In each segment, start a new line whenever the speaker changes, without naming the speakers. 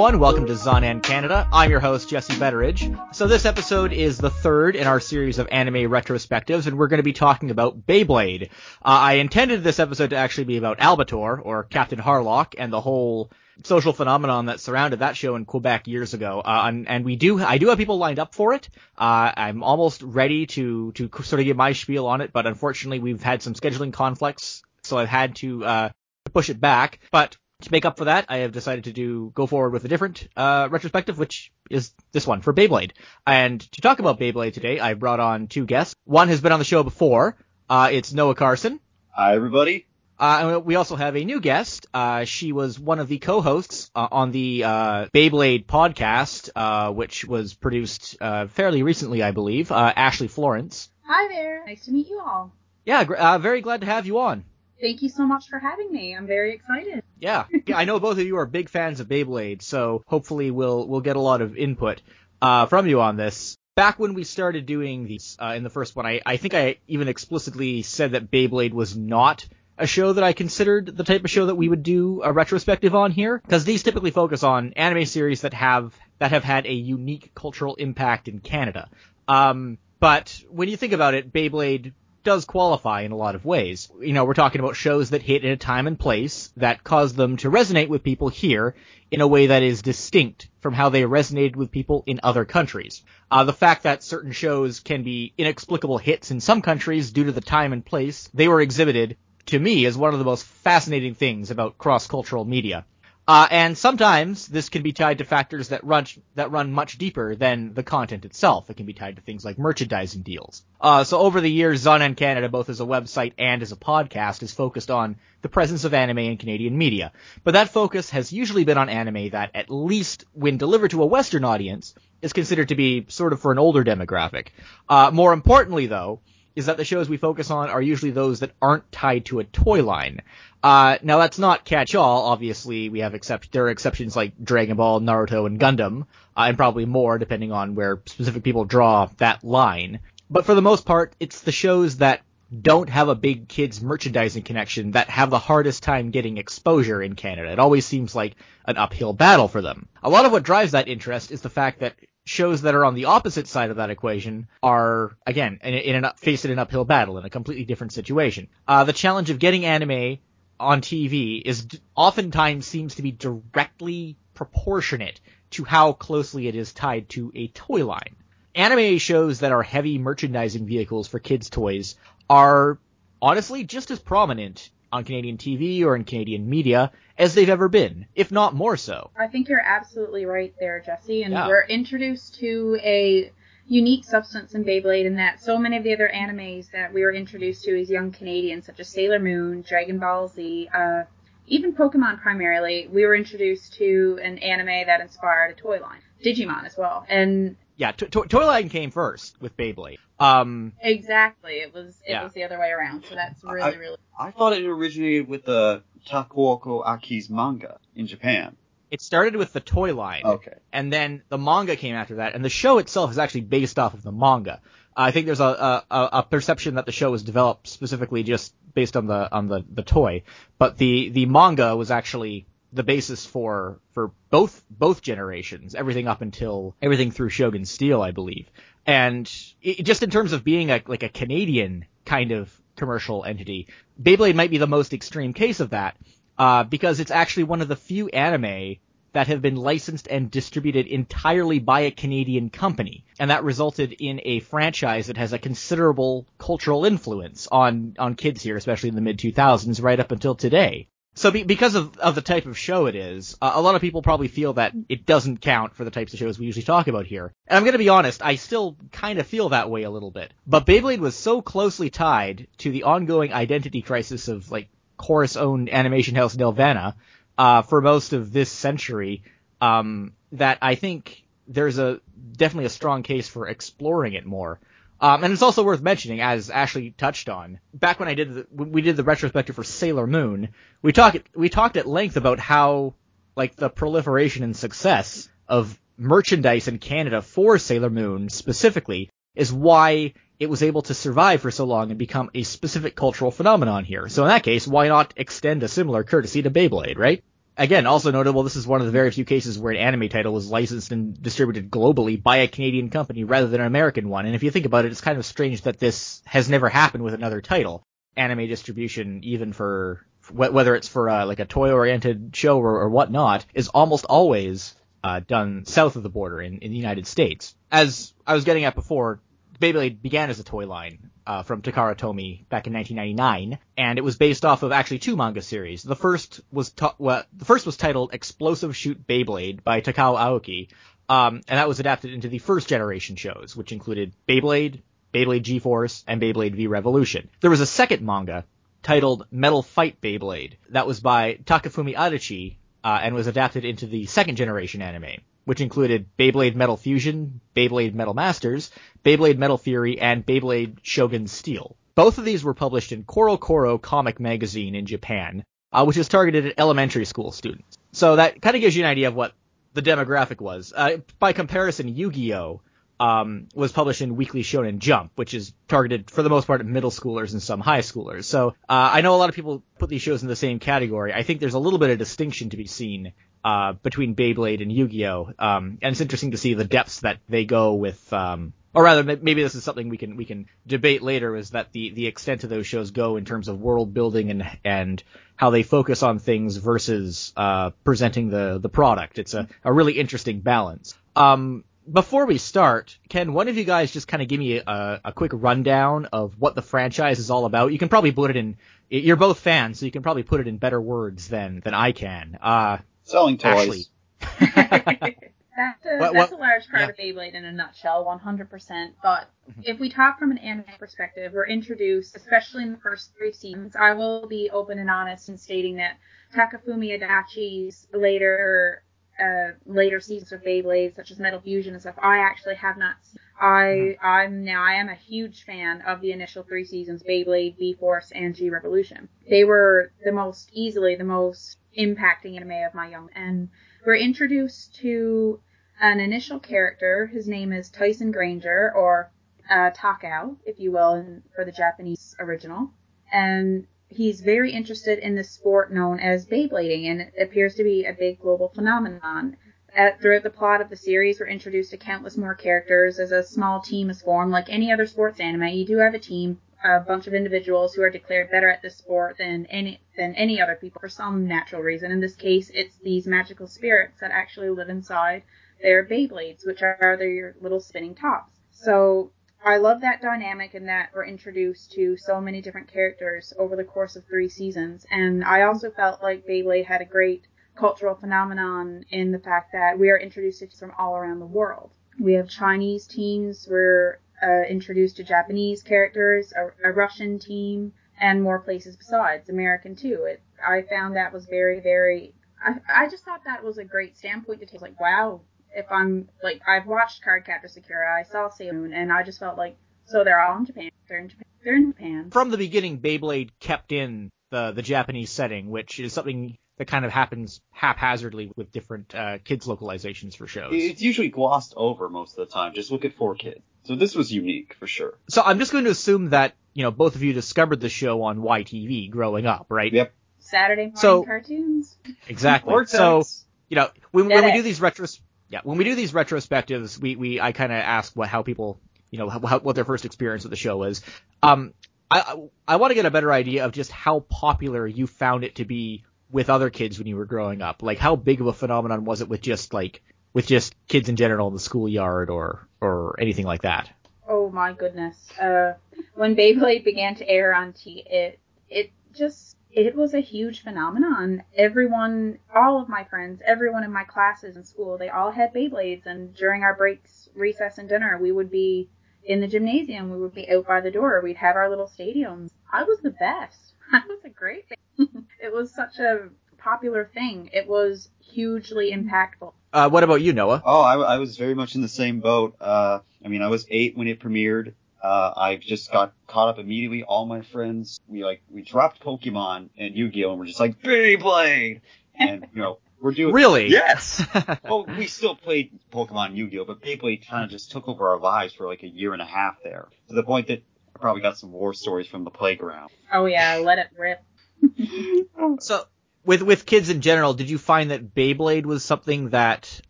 everyone, welcome to Zannen Canada. I'm your host, Jesse Betteridge. So this episode is the third in our series of anime retrospectives, and we're going to be talking about Beyblade. Uh, I intended this episode to actually be about Albator, or Captain Harlock, and the whole social phenomenon that surrounded that show in Quebec years ago. Uh, and, and, we do, I do have people lined up for it. Uh, I'm almost ready to, to sort of give my spiel on it, but unfortunately we've had some scheduling conflicts, so I've had to, uh, push it back. But to make up for that, I have decided to do go forward with a different uh, retrospective, which is this one for Beyblade. And to talk about Beyblade today, I brought on two guests. One has been on the show before. Uh, it's Noah Carson.
Hi, everybody.
Uh, and we also have a new guest. Uh, she was one of the co-hosts uh, on the uh, Beyblade podcast, uh, which was produced uh, fairly recently, I believe. Ashley Florence.
Hi there. Nice to meet you all.
Yeah, very glad to have you on.
Thank you so much for having me. I'm very excited.
Yeah, I know both of you are big fans of Beyblade, so hopefully we'll we'll get a lot of input from you on this back when we started doing these uh, in the first one, I, I think I even explicitly said that Beyblade was not a show that I considered the type of show that we would do a retrospective on here, because these typically focus on anime series that have that have had a unique cultural impact in Canada. Um, but when you think about it, Beyblade does qualify in a lot of ways. You know, we're talking about shows that hit in a time and place that cause them to resonate with people here in a way that is distinct from how they resonated with people in other countries. Uh, the fact that certain shows can be inexplicable hits in some countries due to the time and place they were exhibited to me is one of the most fascinating things about cross-cultural media. Uh, and sometimes this can be tied to factors that run that run much deeper than the content itself. It can be tied to things like merchandising deals. Uh, so over the years, Zannen Canada, both as a website and as a podcast, is focused on the presence of anime in Canadian media. But that focus has usually been on anime that, at least when delivered to a Western audience, is considered to be sort of for an older demographic. Uh, more importantly, though, is that the shows we focus on are usually those that aren't tied to a toy line. Uh, now that's not catch-all. Obviously, we have except there are exceptions like Dragon Ball, Naruto, and Gundam, uh, and probably more depending on where specific people draw that line. But for the most part, it's the shows that don't have a big kids merchandising connection that have the hardest time getting exposure in Canada. It always seems like an uphill battle for them. A lot of what drives that interest is the fact that shows that are on the opposite side of that equation are again in, in an facing an uphill battle in a completely different situation. Uh, the challenge of getting anime on TV is oftentimes seems to be directly proportionate to how closely it is tied to a toy line. Anime shows that are heavy merchandising vehicles for kids' toys are honestly just as prominent on Canadian TV or in Canadian media as they've ever been, if not more so.
I think you're absolutely right there, Jesse. And yeah. we're introduced to a unique substance in Beyblade in that so many of the other animes that we were introduced to as young Canadians, such as Sailor Moon, Dragon Ball Z, uh, even Pokemon primarily, we were introduced to an anime that inspired a toy line. Digimon as well. And
yeah, to- to- Toyline came first with Beyblade. Um,
exactly. It was it yeah. was the other way around. So that's really I, really.
I thought it originated with the Takao Aoki's manga in Japan.
It started with the toy line.
Okay.
And then the manga came after that, and the show itself is actually based off of the manga. I think there's a, a, a perception that the show was developed specifically just based on the on the, the toy, but the the manga was actually the basis for for both both generations, everything up until everything through Shogun Steel, I believe. And it, just in terms of being a like a Canadian kind of commercial entity, Beyblade might be the most extreme case of that, uh, because it's actually one of the few anime that have been licensed and distributed entirely by a Canadian company. And that resulted in a franchise that has a considerable cultural influence on, on kids here, especially in the mid 2000s, right up until today. So be, because of, of the type of show it is, uh, a lot of people probably feel that it doesn't count for the types of shows we usually talk about here. And I'm gonna be honest, I still kind of feel that way a little bit. But Beyblade was so closely tied to the ongoing identity crisis of like Corus owned animation house Nelvana, uh, for most of this century, um, that I think there's a, definitely a strong case for exploring it more. Um, and it's also worth mentioning, as Ashley touched on, back when I did the, we did the retrospective for Sailor Moon, we talked we talked at length about how like the proliferation and success of merchandise in Canada for Sailor Moon specifically is why it was able to survive for so long and become a specific cultural phenomenon here. So in that case, why not extend a similar courtesy to Beyblade, right? Again, also notable, this is one of the very few cases where an anime title was licensed and distributed globally by a Canadian company rather than an American one. And if you think about it, it's kind of strange that this has never happened with another title. Anime distribution, even for whether it's for uh, like a toy-oriented show or, or whatnot, is almost always uh, done south of the border in, in the United States. As I was getting at before, Beyblade began as a toy line uh, from Takara Tomy back in 1999, and it was based off of actually two manga series. The first was ta- well, the first was titled Explosive Shoot Beyblade by Takao Aoki, um, and that was adapted into the first generation shows, which included Beyblade, Beyblade G-Force, and Beyblade V Revolution. There was a second manga titled Metal Fight Beyblade that was by Takafumi Adachi uh, and was adapted into the second generation anime which included Beyblade Metal Fusion, Beyblade Metal Masters, Beyblade Metal Fury, and Beyblade Shogun Steel. Both of these were published in CoroCoro Comic Magazine in Japan, uh, which is targeted at elementary school students. So that kind of gives you an idea of what the demographic was. Uh, by comparison, Yu-Gi-Oh! Um, was published in Weekly Shonen Jump, which is targeted for the most part at middle schoolers and some high schoolers. So uh, I know a lot of people put these shows in the same category. I think there's a little bit of distinction to be seen uh, between Beyblade and Yu-Gi-Oh. Um, and it's interesting to see the depths that they go with, um, or rather, maybe this is something we can we can debate later. Is that the the extent of those shows go in terms of world building and and how they focus on things versus uh, presenting the the product. It's a, a really interesting balance. Um, before we start, can one of you guys just kind of give me a, a quick rundown of what the franchise is all about? You can probably put it in. You're both fans, so you can probably put it in better words than than I can. Uh,
Selling toys.
that's a, what, that's a large part yeah. of Beyblade in a nutshell, 100%. But mm-hmm. if we talk from an anime perspective, we're introduced, especially in the first three seasons. I will be open and honest in stating that Takafumi Adachi's later uh, later seasons of Beyblade, such as Metal Fusion and stuff, I actually have not. Seen. I mm-hmm. I'm now I am a huge fan of the initial three seasons, Beyblade, V Force, and G Revolution. They were the most easily the most impacting anime of my young. And we're introduced to an initial character. His name is Tyson Granger, or uh, Takao, if you will, in, for the Japanese original. And he's very interested in the sport known as Beyblading, and it appears to be a big global phenomenon. At, throughout the plot of the series, we're introduced to countless more characters as a small team is formed. Like any other sports anime, you do have a team a bunch of individuals who are declared better at this sport than any than any other people for some natural reason. In this case, it's these magical spirits that actually live inside their Beyblades, which are their little spinning tops. So I love that dynamic and that we're introduced to so many different characters over the course of three seasons. And I also felt like Beyblade had a great cultural phenomenon in the fact that we are introduced to from all around the world. We have Chinese teams, we're uh, introduced to Japanese characters, a, a, Russian team, and more places besides, American too. It, I found that was very, very. I, I just thought that was a great standpoint to take. Like, wow, if I'm like, I've watched Cardcaptor Sakura, I saw Sailor and I just felt like, so they're all in Japan. They're in Japan. They're in Japan.
From the beginning, Beyblade kept in the the Japanese setting, which is something that kind of happens haphazardly with different uh, kids localizations for shows.
It's usually glossed over most of the time. Just look at 4Kids. So this was unique for sure.
So I'm just going to assume that you know both of you discovered the show on YTV growing up, right?
Yep.
Saturday morning so, cartoons.
Exactly. so you know when, when we do these retros, yeah, when we do these retrospectives, we we I kind of ask what how people you know how, what their first experience with the show was. Um, I I want to get a better idea of just how popular you found it to be with other kids when you were growing up? Like how big of a phenomenon was it with just like with just kids in general in the schoolyard or or anything like that?
Oh my goodness. Uh, when Beyblade began to air on T, it it just it was a huge phenomenon. Everyone, all of my friends, everyone in my classes in school, they all had Beyblades, and during our breaks, recess, and dinner, we would be in the gymnasium. We would be out by the door. We'd have our little stadiums. I was the best. I was a great. Thing. it was such a popular thing. It was hugely impactful.
Uh, what about you, Noah?
Oh, I, I, was very much in the same boat. Uh, I mean, I was eight when it premiered. Uh, I just got caught up immediately. All my friends, we like, we dropped Pokemon and Yu-Gi-Oh! and we're just like, Beyblade! And, you know, we're doing.
Really?
Yes! well, we still played Pokemon and Yu-Gi-Oh! but Beyblade kind of just took over our lives for like a year and a half there. To the point that I probably got some war stories from the playground.
Oh yeah, let it rip.
so with with kids in general, did you find that Beyblade was something that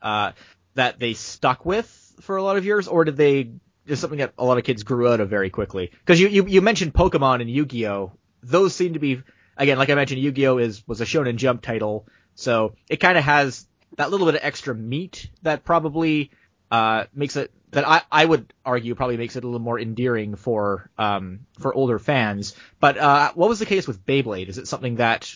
uh, that they stuck with for a lot of years, or did they just something that a lot of kids grew out of very quickly? Because you, you you mentioned Pokemon and Yu-Gi-Oh. Those seem to be again, like I mentioned, Yu-Gi-Oh is was a Shonen Jump title, so it kind of has that little bit of extra meat that probably uh, makes it that I, I would argue probably makes it a little more endearing for um, for older fans. But uh, what was the case with Beyblade? Is it something that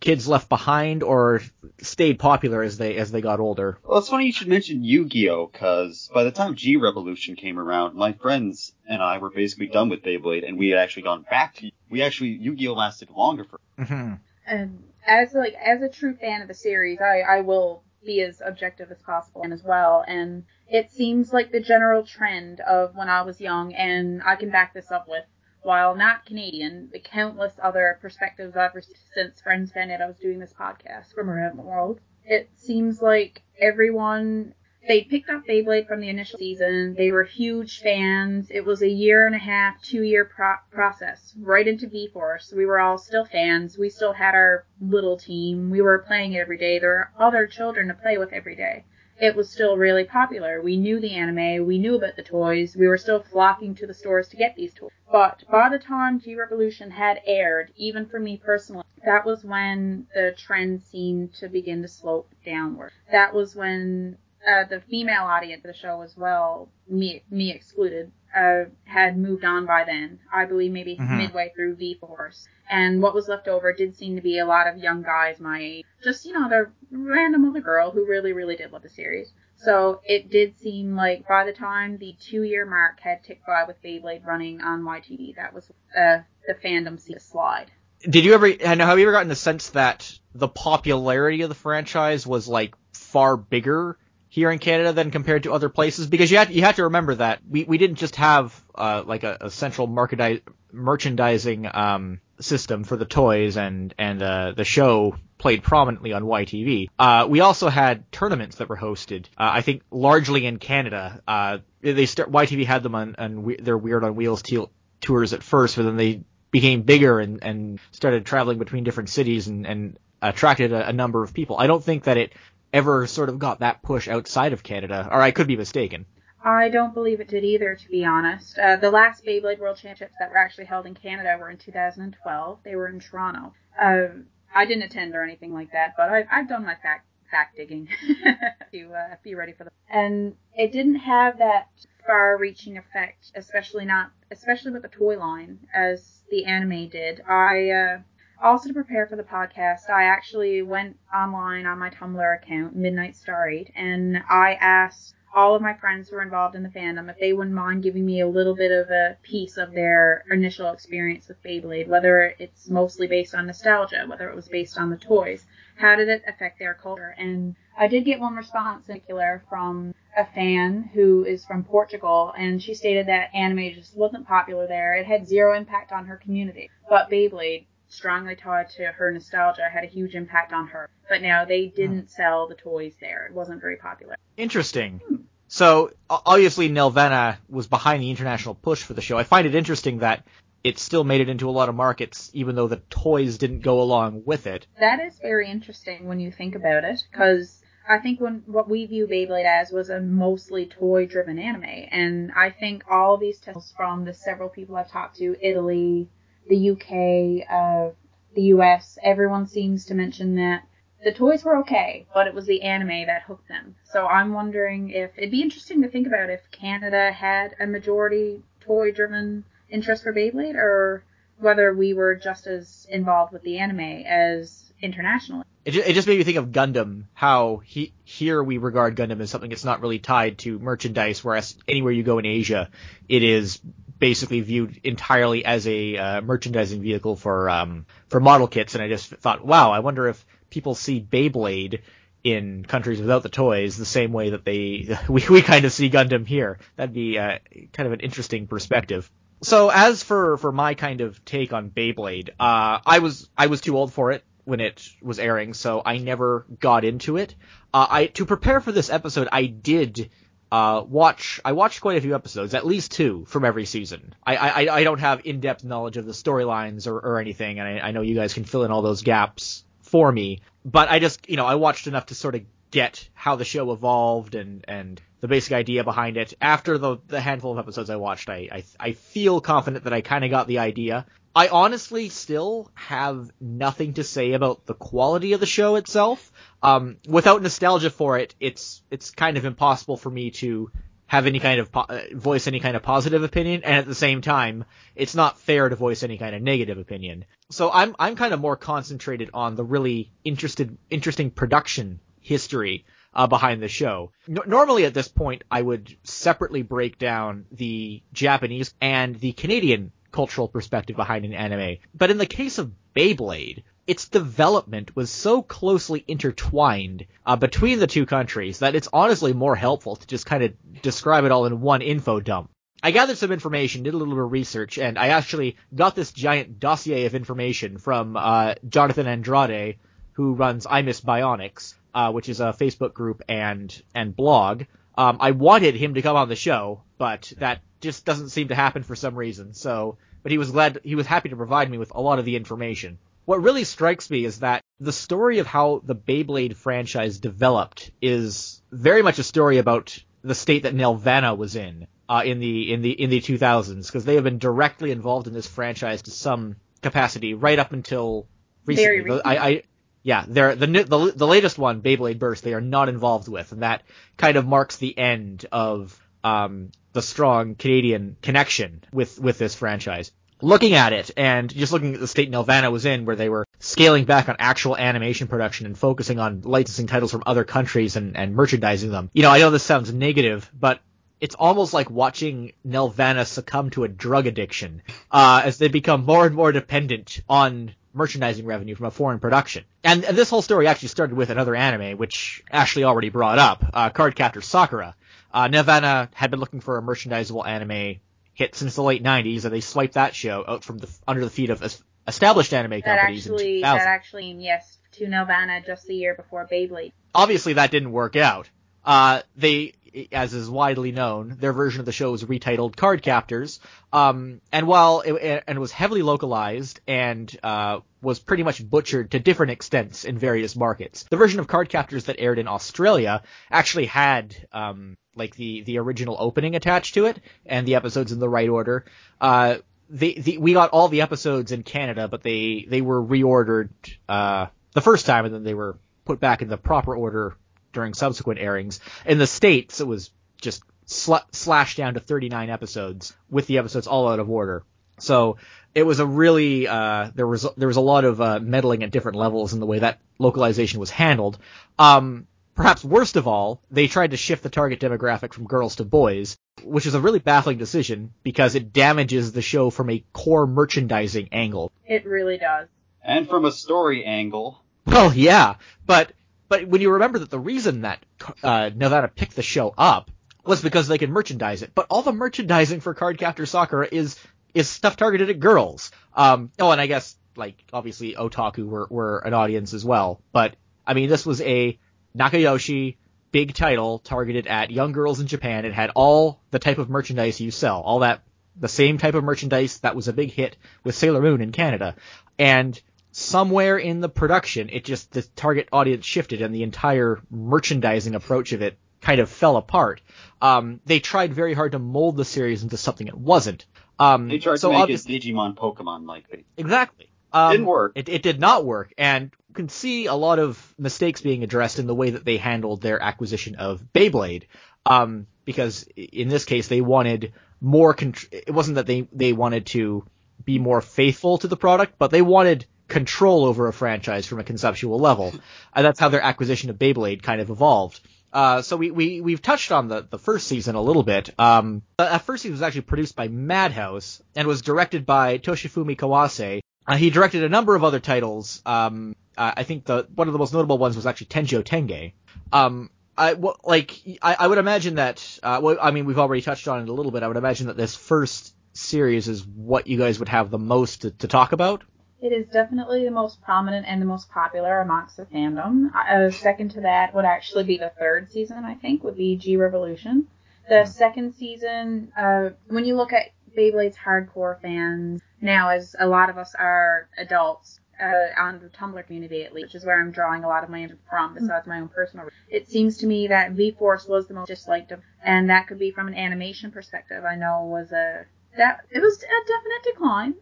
kids left behind or stayed popular as they as they got older?
Well, it's funny you should mention Yu-Gi-Oh because by the time G Revolution came around, my friends and I were basically done with Beyblade, and we had actually gone back to we actually Yu-Gi-Oh lasted longer for.
Mm-hmm. And as like as a true fan of the series, I I will be as objective as possible and as well. And it seems like the general trend of when I was young, and I can back this up with, while not Canadian, the countless other perspectives I've received since friends found I was doing this podcast from around the world. It seems like everyone they picked up Beyblade from the initial season. They were huge fans. It was a year and a half, two year pro- process right into V Force. We were all still fans. We still had our little team. We were playing it every day. There were other children to play with every day. It was still really popular. We knew the anime. We knew about the toys. We were still flocking to the stores to get these toys. But by the time G Revolution had aired, even for me personally, that was when the trend seemed to begin to slope downward. That was when uh, the female audience of the show as well, me me excluded, uh, had moved on by then. I believe maybe mm-hmm. midway through V Force, and what was left over did seem to be a lot of young guys my age, just you know the random other girl who really really did love the series. So it did seem like by the time the two year mark had ticked by with Beyblade running on YTV, that was uh, the fandom see slide.
Did you ever? Have you ever gotten the sense that the popularity of the franchise was like far bigger here in Canada than compared to other places because you have you have to remember that we, we didn't just have uh, like a, a central market merchandising um, system for the toys and and uh, the show played prominently on YTV. Uh, we also had tournaments that were hosted. Uh, I think largely in Canada. Uh, they start YTV had them on, on we, their Weird on Wheels te- tours at first, but then they became bigger and, and started traveling between different cities and, and attracted a, a, number of people. I don't think that it ever sort of got that push outside of Canada, or I could be mistaken.
I don't believe it did either, to be honest. Uh, the last Beyblade World Championships that were actually held in Canada were in 2012. They were in Toronto. Uh, I didn't attend or anything like that, but I, I've done my fact fact digging to uh, be ready for them. And it didn't have that far-reaching effect, especially not, especially with the toy line, as the anime did. I uh, also to prepare for the podcast, I actually went online on my Tumblr account, Midnight Star 8, and I asked all of my friends who were involved in the fandom if they wouldn't mind giving me a little bit of a piece of their initial experience with Beyblade, whether it's mostly based on nostalgia, whether it was based on the toys. How did it affect their culture? And I did get one response in particular from a fan who is from Portugal, and she stated that anime just wasn't popular there. It had zero impact on her community. But Beyblade strongly tied to her nostalgia had a huge impact on her. But no, they hmm. didn't sell the toys there. It wasn't very popular.
Interesting. Hmm. So obviously Nelvana was behind the international push for the show. I find it interesting that it still made it into a lot of markets, even though the toys didn't go along with it.
That is very interesting when you think about it, because I think when what we view Beyblade as was a mostly toy-driven anime, and I think all these tales from the several people I've talked to, Italy, the UK, uh, the US, everyone seems to mention that the toys were okay, but it was the anime that hooked them. So I'm wondering if it'd be interesting to think about if Canada had a majority toy driven interest for Beyblade or whether we were just as involved with the anime as internationally.
It just, it just made me think of Gundam, how he, here we regard Gundam as something that's not really tied to merchandise, whereas anywhere you go in Asia, it is basically viewed entirely as a uh, merchandising vehicle for um, for model kits, and I just thought, wow, I wonder if people see Beyblade in countries without the toys the same way that they we, we kind of see Gundam here. That'd be uh, kind of an interesting perspective. So as for for my kind of take on Beyblade, uh, I was I was too old for it when it was airing, so I never got into it. Uh, I to prepare for this episode, I did uh, watch I watched quite a few episodes, at least two from every season. I I, I don't have in depth knowledge of the storylines or, or anything, and I, I know you guys can fill in all those gaps for me. But I just, you know, I watched enough to sort of get how the show evolved and and the basic idea behind it. After the the handful of episodes I watched, I I, I feel confident that I kind of got the idea. I honestly still have nothing to say about the quality of the show itself. Um, without nostalgia for it, it's it's kind of impossible for me to have any kind of po- uh, voice any kind of positive opinion, and at the same time, it's not fair to voice any kind of negative opinion. So I'm I'm kind of more concentrated on the really interested interesting production history uh, behind the show. normally at this point, I would separately break down the Japanese and the Canadian cultural perspective behind an anime. But in the case of Beyblade, its development was so closely intertwined uh, between the two countries that it's honestly more helpful to just kind of describe it all in one info dump. I gathered some information, did a little bit of research, and I actually got this giant dossier of information from uh, Jonathan Andrade, who runs I Miss Bionix, uh, which is a Facebook group and and blog. Um, I wanted him to come on the show, but that just doesn't seem to happen for some reason. So, but he was glad, he was happy to provide me with a lot of the information. What really strikes me is that the story of how the Beyblade franchise developed is very much a story about the state that Nelvana was in uh, in the in the in the 2000s because they have been directly involved in this franchise to some capacity right up until recently.
Very
I, I yeah, they're the, the the latest one, Beyblade Burst, they are not involved with, and that kind of marks the end of um, the strong Canadian connection with with this franchise. Looking at it and just looking at the state Nelvana was in, where they were scaling back on actual animation production and focusing on licensing titles from other countries and, and merchandising them. You know, I know this sounds negative, but it's almost like watching Nelvana succumb to a drug addiction uh, as they become more and more dependent on merchandising revenue from a foreign production. And, and, this whole story actually started with another anime, which Ashley already brought up, uh, Cardcaptor Sakura. Uh, Nelvana had been looking for a merchandisable anime hit since the late 90s, and they swiped that show out from the, under the feet of established anime
that
companies
actually,
in 2000.
That actually, yes, to Nelvana just the year before Beyblade.
Obviously that didn't work out. Uh, they, as is widely known, their version of the show was retitled Card Captors. Um, and while it, and was heavily localized and uh, was pretty much butchered to different extents in various markets, the version of Card Captors that aired in Australia actually had um, like the the original opening attached to it and the episodes in the right order. Uh, the, the we got all the episodes in Canada, but they they were reordered uh, the first time and then they were put back in the proper order during subsequent airings. In the States, it was just sl- slashed down to 39 episodes with the episodes all out of order. So it was a really uh, there was there was a lot of uh, meddling at different levels in the way that localization was handled. Um, perhaps worst of all, they tried to shift the target demographic from girls to boys, which is a really baffling decision because it damages the show from a core merchandising angle.
It really does.
And from a story angle.
Well, yeah, but but when you remember that the reason that uh, Nelvana picked the show up was because they could merchandise it, but all the merchandising for Cardcaptor Sakura is is stuff targeted at girls. Um, oh, and I guess like obviously otaku were, were an audience as well, but I mean this was a Nakayoshi big title targeted at young girls in Japan. It had all the type of merchandise you sell, all that the same type of merchandise that was a big hit with Sailor Moon in Canada, and somewhere in the production, it just the target audience shifted and the entire merchandising approach of it kind of fell apart. Um, they tried very hard to mold the series into something it wasn't. Um,
they tried
so
to make it Digimon Pokemon like.
Exactly. Um,
didn't work.
It, it did not work, and you can see a lot of mistakes being addressed in the way that they handled their acquisition of Beyblade. Um, because in this case, they wanted more. Contr- it wasn't that they they wanted to be more faithful to the product, but they wanted control over a franchise from a conceptual level. And that's how their acquisition of Beyblade kind of evolved. Uh, so we, we, we've touched on the, the first season a little bit. Um, that first season was actually produced by Madhouse and was directed by Toshifumi Kawase. Uh, he directed a number of other titles. Um, uh, I think the, one of the most notable ones was actually Tenjo Tenge. Um, I, well, like, I, I would imagine that, uh, well, I mean, we've already touched on it a little bit. I would imagine that this first series is what you guys would have the most to, to talk about.
It is definitely the most prominent and the most popular amongst the fandom. Uh, second to that would actually be the third season, I think, would be G Revolution. The hmm. second season, uh, when you look at Beyblade's hardcore fans now, as a lot of us are adults, uh, on the Tumblr community at least, which is where I'm drawing a lot of my info from, besides my own personal. It seems to me that V Force was the most disliked of, and that could be from an animation perspective. I know was a that it was a definite decline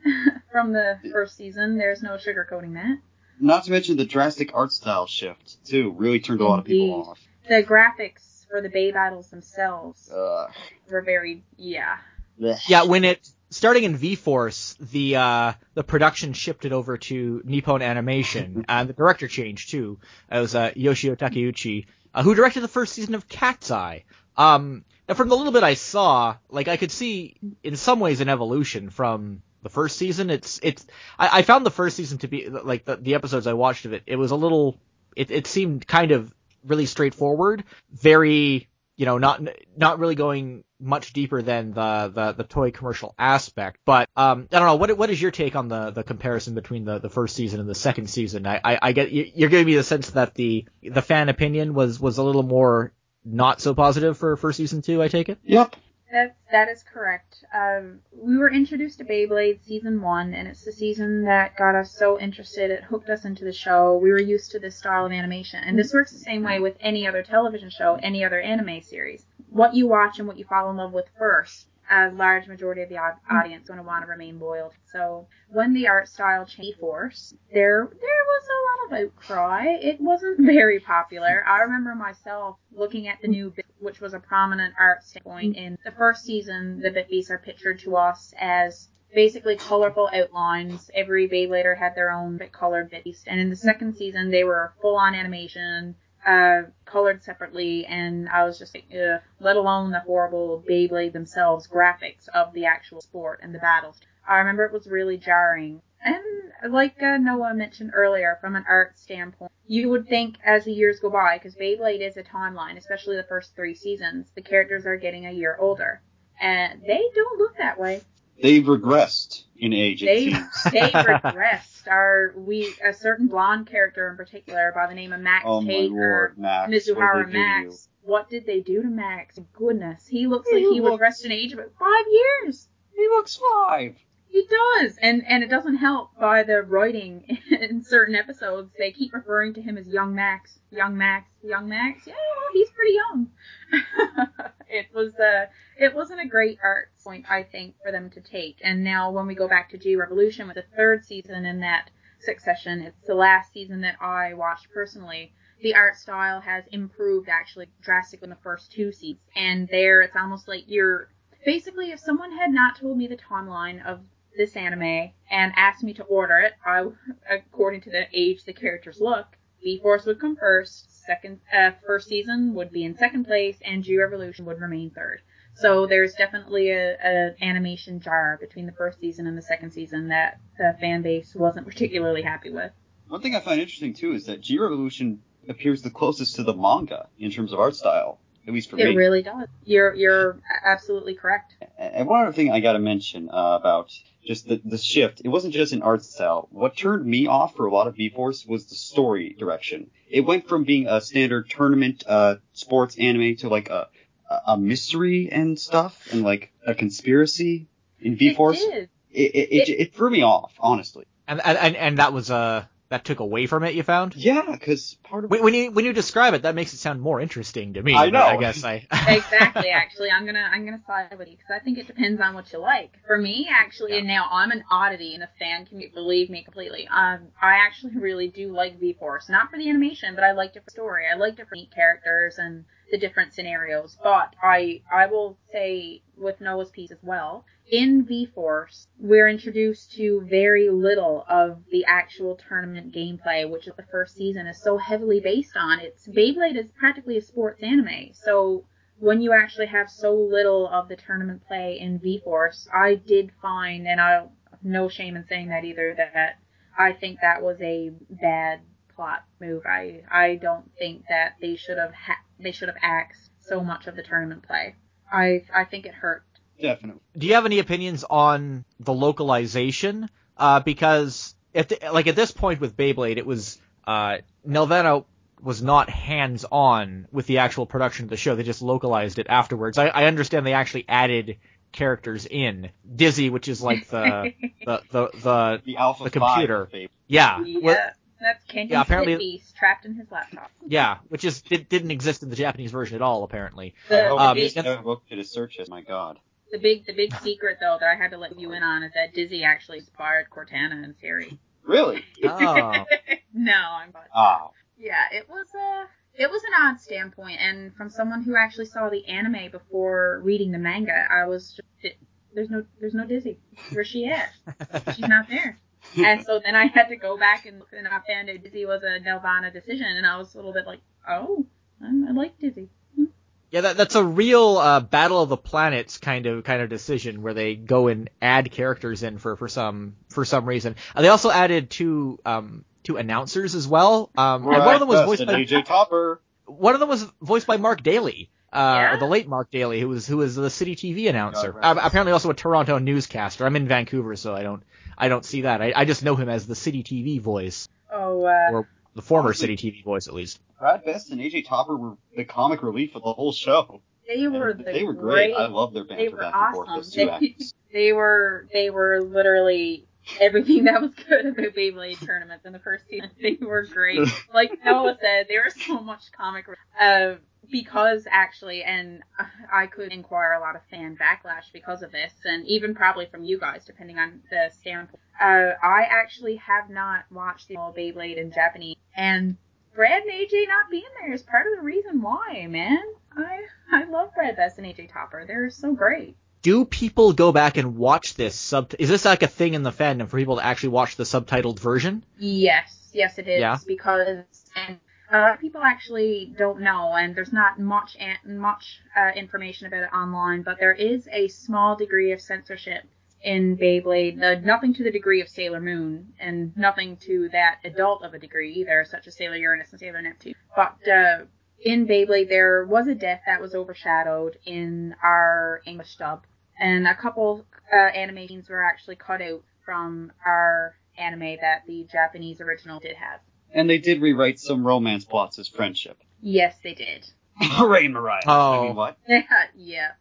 from the first season. There's no sugarcoating that.
Not to mention the drastic art style shift too, really turned a lot of people off.
The graphics for the Bay battles themselves
Ugh.
were very yeah.
Yeah, when it starting in V Force, the uh, the production shifted over to Nippon Animation, and the director changed too. It was uh, Yoshio Takeuchi, uh, who directed the first season of Cat's Eye. Um, now from the little bit I saw, like I could see in some ways an evolution from the first season. It's it's I, I found the first season to be like the, the episodes I watched of it. It was a little it it seemed kind of really straightforward, very you know not not really going much deeper than the, the, the toy commercial aspect. But um, I don't know. What what is your take on the, the comparison between the, the first season and the second season? I, I, I get you're giving me the sense that the the fan opinion was was a little more not so positive for for season two. I take it.
Yep.
That that is correct. Um, we were introduced to Beyblade season one, and it's the season that got us so interested. It hooked us into the show. We were used to this style of animation, and this works the same way with any other television show, any other anime series. What you watch and what you fall in love with first a large majority of the mm-hmm. audience going to want to remain loyal. So when the art style changed force, there there was a lot of outcry. It wasn't very popular. I remember myself looking at the new bit, which was a prominent art standpoint in the first season. The Bit Beasts are pictured to us as basically colorful outlines. Every Beyblader had their own bit colored Beast, and in the second season they were full on animation uh, colored separately, and I was just let alone the horrible Beyblade themselves graphics of the actual sport and the battles. I remember it was really jarring. And like uh, Noah mentioned earlier, from an art standpoint, you would think as the years go by, because Beyblade is a timeline, especially the first three seasons, the characters are getting a year older. And they don't look that way.
They've regressed in age.
They they regressed. Our we a certain blonde character in particular by the name of Max
oh
Tate
or Max,
Mizuhara Max. What did they do to Max? Goodness, he looks he like he looks, regressed in age about five years.
He looks five.
He does, and and it doesn't help by the writing in certain episodes. They keep referring to him as young Max, young Max, young Max. Yeah, well, he's pretty young. it was uh, it wasn't a great art point, I think, for them to take. And now when we go back to G Revolution with the third season in that succession, it's the last season that I watched personally. The art style has improved actually drastically in the first two seasons, and there it's almost like you're basically if someone had not told me the timeline of this anime and asked me to order it, I, according to the age the characters look, V Force would come first, second, uh, first season would be in second place, and G Revolution would remain third. So there's definitely a, a animation jar between the first season and the second season that the fan base wasn't particularly happy with.
One thing I find interesting too is that G Revolution appears the closest to the manga in terms of art style at least for
it
me.
It really does. You're you're absolutely correct.
And one other thing I got to mention uh, about just the, the shift, it wasn't just an art style. What turned me off for a lot of V-Force was the story direction. It went from being a standard tournament uh, sports anime to like a a mystery and stuff and like a conspiracy in V-Force.
It,
it, it, it, it threw me off, honestly.
And and and that was uh that took away from it. You found?
Yeah, because part of
when, when, you when you describe it, that makes it sound more interesting to me.
I know.
I guess I
exactly. Actually, I'm gonna I'm gonna side with you because I think it depends on what you like. For me, actually, yeah. and now I'm an oddity and a fan can believe me completely. Um, I actually really do like V Force, not for the animation, but I like different story. I like different characters and the different scenarios. But I I will say with Noah's piece as well, in V Force, we're introduced to very little of the actual tournament gameplay, which the first season is so heavily based on. It's Beyblade is practically a sports anime, so when you actually have so little of the tournament play in V Force, I did find, and I no shame in saying that either, that I think that was a bad plot move. I I don't think that they should have ha- they should have axed so much of the tournament play. I I think it hurt.
Definitely.
Do you have any opinions on the localization? Uh, because at the, like at this point with Beyblade, it was uh, Nelvana was not hands on with the actual production of the show. They just localized it afterwards. I, I understand they actually added characters in Dizzy, which is like the the the the,
the, Alpha
the computer. Yeah.
Yeah. Well, that's Kenyon yeah, apparently, Beast trapped in his laptop.
Yeah, which is did, not exist in the Japanese version at all, apparently.
The, um, the big, book to search it. My God.
The big the big secret though that I had to let you in on is that Dizzy actually inspired Cortana and Siri.
Really?
Oh.
no, I'm not.
Oh.
Yeah, it was a it was an odd standpoint, and from someone who actually saw the anime before reading the manga, I was just it, there's no there's no Dizzy. Where's she at? She's not there. And so then I had to go back and look, and I found out Dizzy was a Nelvana decision, and I was a little bit like, oh, I'm, I like Dizzy.
Yeah, that, that's a real uh, Battle of the Planets kind of kind of decision where they go and add characters in for, for some for some reason. Uh, they also added two um, two announcers as well. Um,
right,
and one of them was voiced by
AJ Topper.
One of them was voiced by Mark Dailey. Uh, yeah. the late Mark Dailey, who was who was the City TV announcer, uh, apparently also a Toronto newscaster. I'm in Vancouver, so I don't I don't see that. I, I just know him as the City TV voice.
Oh, uh,
or the former City TV voice, at least.
Brad Best and AJ Topper were the comic relief of the whole show.
They were the
they were
great.
great. I love their banter back awesome. and forth. Those two
they, they were they were literally everything that was good about Beyblade tournaments in the first season. They were great. like Noah said, they were so much comic. Uh, because actually, and I could inquire a lot of fan backlash because of this, and even probably from you guys, depending on the standpoint. Uh, I actually have not watched the old Beyblade in Japanese, and Brad and AJ not being there is part of the reason why, man. I I love Brad Best and AJ Topper. They're so great.
Do people go back and watch this sub? Is this like a thing in the fandom for people to actually watch the subtitled version?
Yes, yes, it is.
Yeah.
Because of people actually don't know, and there's not much much uh, information about it online, but there is a small degree of censorship in Beyblade. Uh, nothing to the degree of Sailor Moon, and nothing to that adult of a degree either, such as Sailor Uranus and Sailor Neptune. But uh, in Beyblade, there was a death that was overshadowed in our English dub, and a couple uh, animations were actually cut out from our anime that the Japanese original did have.
And they did rewrite some romance plots as friendship.
Yes, they did.
Hooray, Mariah.
Oh.
I mean, what?
yeah.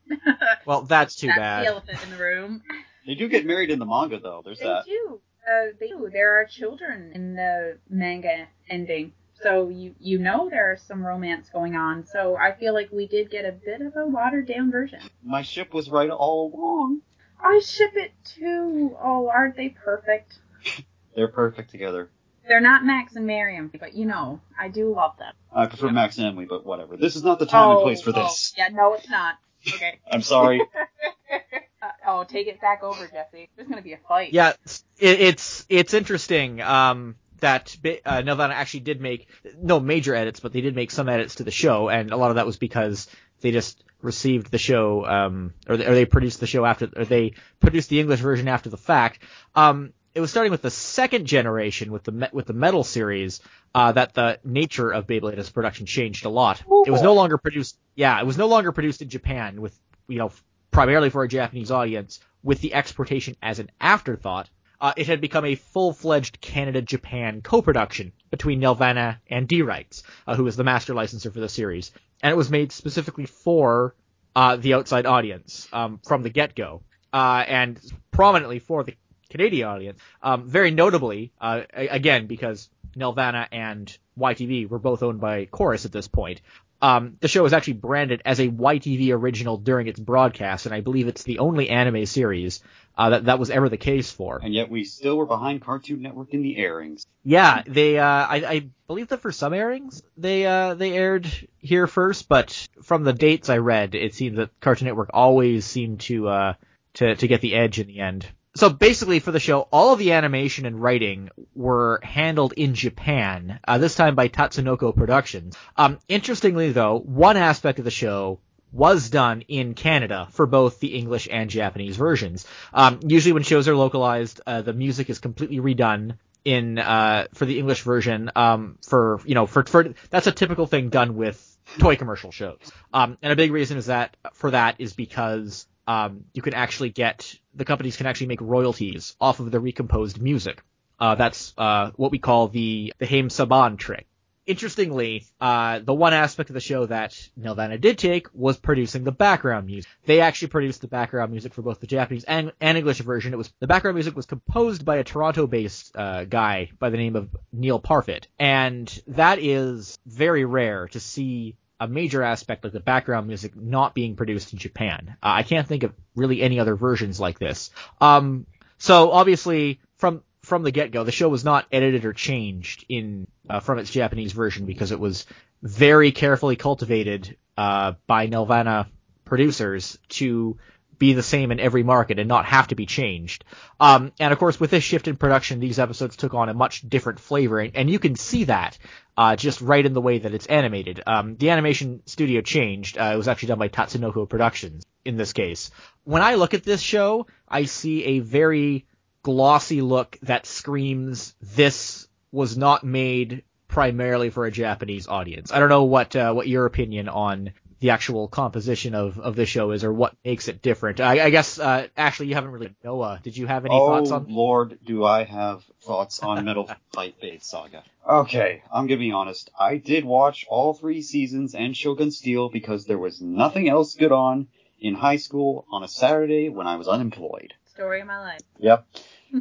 well, that's too
that's
bad.
the elephant in the room.
They do get married in the manga, though. There's
they
that.
They do. Uh, they do. There are children in the manga ending. So you you know there is some romance going on. So I feel like we did get a bit of a watered down version.
My ship was right all along.
I ship it too. Oh, aren't they perfect?
They're perfect together.
They're not Max and Miriam, but you know, I do love them.
I prefer. Max and Emily, but whatever. This is not the time
oh,
and place for
oh,
this.
Yeah, no, it's not. Okay.
I'm sorry.
uh, oh, take it back over, Jesse. There's gonna be a fight.
Yeah, it, it's it's interesting. Um, that uh, Nelvana actually did make no major edits, but they did make some edits to the show, and a lot of that was because they just received the show, um, or, they, or they produced the show after, or they produced the English version after the fact. Um, it was starting with the second generation with the with the Metal series uh, that the nature of Beyblade as production changed a lot. Ooh. It was no longer produced. Yeah, it was no longer produced in Japan with you know primarily for a Japanese audience with the exportation as an afterthought. Uh, it had become a full-fledged Canada-Japan co-production between Nelvana and D-Rights, uh, who was the master licensor for the series, and it was made specifically for uh, the outside audience um, from the get-go, uh, and prominently for the Canadian audience. Um, very notably, uh, again, because Nelvana and YTV were both owned by Corus at this point. Um, the show was actually branded as a YTV original during its broadcast, and I believe it's the only anime series uh, that that was ever the case for.
And yet we still were behind Cartoon Network in the airings.
Yeah, they uh, I, I believe that for some airings they uh, they aired here first, but from the dates I read, it seemed that Cartoon Network always seemed to uh, to to get the edge in the end so basically for the show, all of the animation and writing were handled in Japan, uh, this time by Tatsunoko Productions. Um, interestingly though, one aspect of the show was done in Canada for both the English and Japanese versions. Um, usually when shows are localized, uh, the music is completely redone in uh, for the English version. Um, for you know, for for that's a typical thing done with toy commercial shows. Um, and a big reason is that for that is because um, you can actually get the companies can actually make royalties off of the recomposed music. Uh, that's uh, what we call the the Haim Saban trick. interestingly, uh, the one aspect of the show that Nelvana did take was producing the background music. They actually produced the background music for both the Japanese and, and English version. It was the background music was composed by a Toronto-based uh, guy by the name of Neil Parfitt, and that is very rare to see a major aspect like the background music not being produced in Japan. Uh, I can't think of really any other versions like this. Um, so obviously from from the get go, the show was not edited or changed in uh, from its Japanese version because it was very carefully cultivated uh, by Nelvana producers to be the same in every market and not have to be changed. Um, and of course, with this shift in production, these episodes took on a much different flavor, and, and you can see that uh, just right in the way that it's animated. Um, the animation studio changed. Uh, it was actually done by Tatsunoko Productions in this case. When I look at this show, I see a very glossy look that screams this was not made primarily for a Japanese audience. I don't know what uh, what your opinion on the actual composition of, of the show is or what makes it different. I, I guess uh, Ashley, you haven't really Noah. Did you have any
oh,
thoughts on?
Lord, do I have thoughts on Metal Fight Blade Saga? Okay, I'm gonna be honest. I did watch all three seasons and Shogun Steel because there was nothing else good on in high school on a Saturday when I was unemployed.
Story of my life.
Yep.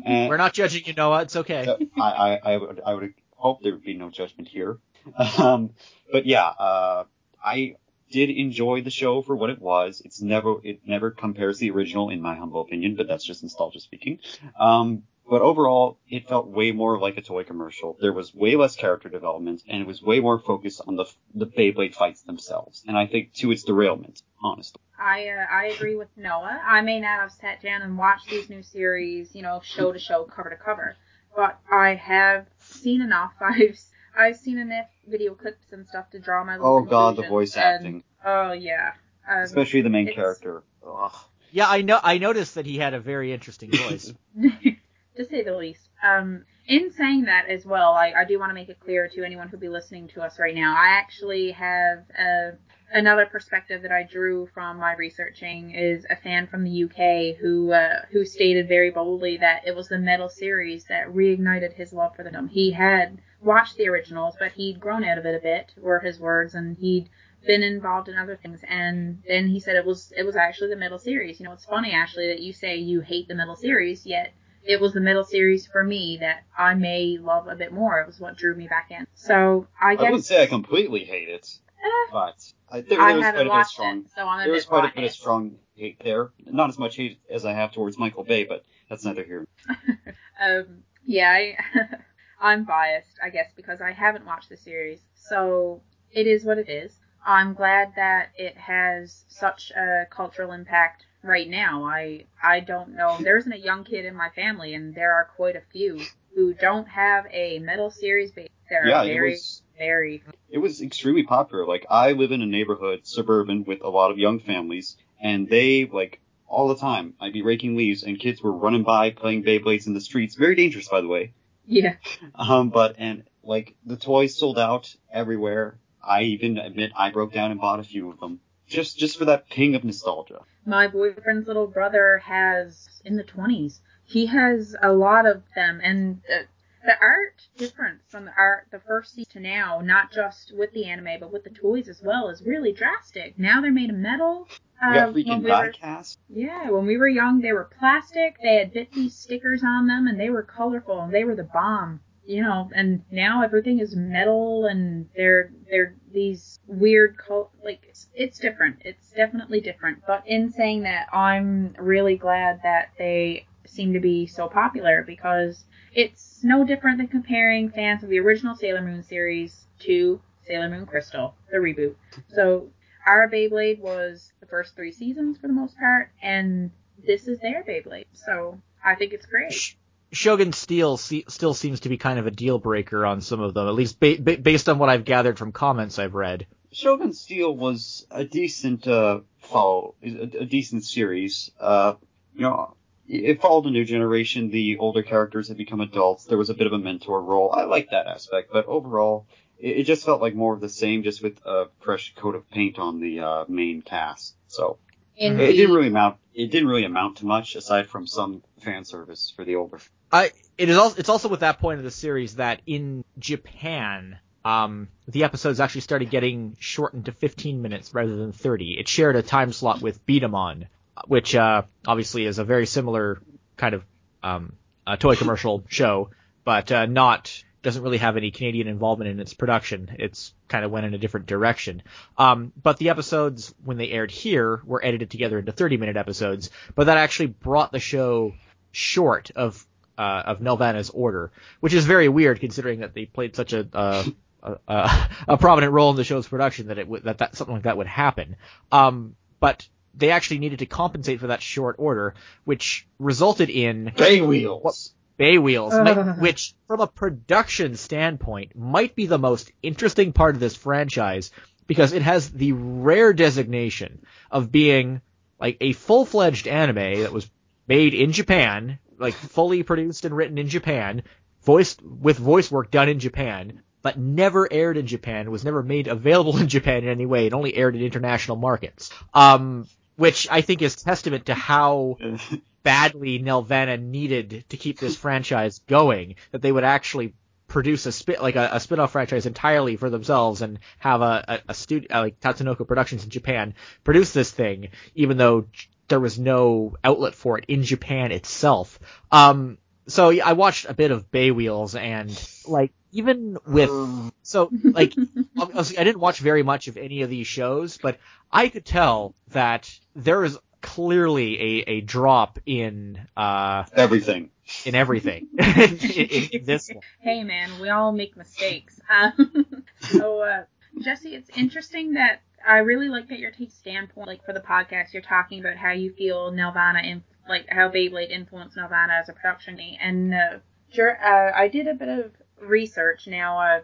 And We're not judging you, Noah. It's okay.
I, I, I would I would hope there would be no judgment here. Um, but yeah, uh, I did enjoy the show for what it was. It's never it never compares the original in my humble opinion, but that's just nostalgia speaking. Um, but overall, it felt way more like a toy commercial. There was way less character development, and it was way more focused on the the Beyblade fights themselves. And I think to its derailment, honestly.
I uh, I agree with Noah. I may not have sat down and watched these new series, you know, show to show, cover to cover, but I have seen enough. I've I've seen enough video clips and stuff to draw my. Little conclusions.
Oh god, the voice
and,
acting.
Oh yeah.
Um, Especially the main character. Ugh.
Yeah, I know. I noticed that he had a very interesting voice.
to say the least. Um, in saying that as well, I, I do want to make it clear to anyone who'll be listening to us right now. I actually have a, another perspective that I drew from my researching is a fan from the UK who uh, who stated very boldly that it was the Metal series that reignited his love for the film. He had watched the originals, but he'd grown out of it a bit, were his words, and he'd been involved in other things. And then he said it was it was actually the Metal series. You know, it's funny, Ashley, that you say you hate the Metal series, yet it was the Metal series for me that I may love a bit more. It was what drew me back in. So I guess
I wouldn't say I completely hate it,
eh,
but I, there,
I
there was quite a bit strong.
it, so I'm a
There was quite a bit of strong hate there. Not as much hate as I have towards Michael Bay, but that's neither here.
um, yeah, I, I'm biased, I guess, because I haven't watched the series. So it is what it is. I'm glad that it has such a cultural impact right now. I I don't know. There isn't a young kid in my family, and there are quite a few who don't have a metal series base. There
Yeah,
are
it was-
very.
It was extremely popular. Like I live in a neighborhood, suburban, with a lot of young families, and they like all the time. I'd be raking leaves, and kids were running by playing Beyblades in the streets. Very dangerous, by the way.
Yeah.
Um, but and like the toys sold out everywhere. I even admit I broke down and bought a few of them just just for that ping of nostalgia.
My boyfriend's little brother has in the 20s. He has a lot of them, and the, the art difference from the art the first season to now, not just with the anime but with the toys as well, is really drastic. Now they're made of metal.
You
Uh,
got freaking
we were-
diecast.
yeah, when we were young, they were plastic. They had Bitsy stickers on them, and they were colorful, and they were the bomb. You know, and now everything is metal, and they're they're these weird col- like it's, it's different. It's definitely different. But in saying that, I'm really glad that they seem to be so popular because it's no different than comparing fans of the original Sailor Moon series to Sailor Moon Crystal, the reboot. So our Beyblade was the first three seasons for the most part, and this is their Beyblade. So I think it's great.
Sh- Shogun Steel se- still seems to be kind of a deal breaker on some of them, at least ba- ba- based on what I've gathered from comments I've read.
Shogun Steel was a decent uh, follow, a, a decent series. Uh, you know, it followed a new generation. The older characters had become adults. There was a bit of a mentor role. I like that aspect, but overall, it, it just felt like more of the same, just with a fresh coat of paint on the uh, main cast. So
In
it, didn't really amount. It didn't really amount to much aside from some fan service for the older.
I it is also it's also with that point of the series that in Japan um, the episodes actually started getting shortened to 15 minutes rather than 30. It shared a time slot with B-Daman, which uh, obviously is a very similar kind of um, toy commercial show, but uh, not doesn't really have any Canadian involvement in its production. It's kind of went in a different direction. Um, but the episodes when they aired here were edited together into 30 minute episodes, but that actually brought the show short of uh, of Nelvana's order, which is very weird considering that they played such a uh, a, a, prominent role in the show's production that it that, that something like that would happen. Um, but they actually needed to compensate for that short order, which resulted in
BeyWheelz. What,
BeyWheelz, might, which from a production standpoint might be the most interesting part of this franchise because it has the rare designation of being like a full-fledged anime that was made in Japan, like fully produced and written in Japan, voiced with voice work done in Japan, but never aired in Japan, was never made available in Japan in any way. It only aired in international markets. Um, which I think is testament to how badly Nelvana needed to keep this franchise going that they would actually produce a spin like a, a spin-off franchise entirely for themselves and have a, a, a studio like Tatsunoko Productions in Japan produce this thing, even though there was no outlet for it in Japan itself. Um, so I watched a bit of BeyWheelz and like even with so like I didn't watch very much of any of these shows, but I could tell that there is clearly a, a drop in uh
everything
in everything in, in, in, this one.
Hey man, we all make mistakes. Um, so uh, Jesse, it's interesting that I really like that your take standpoint, like for the podcast, you're talking about how you feel Nelvana in like how Beyblade influenced Nelvana as a production and uh, sure, uh, I did a bit of research now. Uh,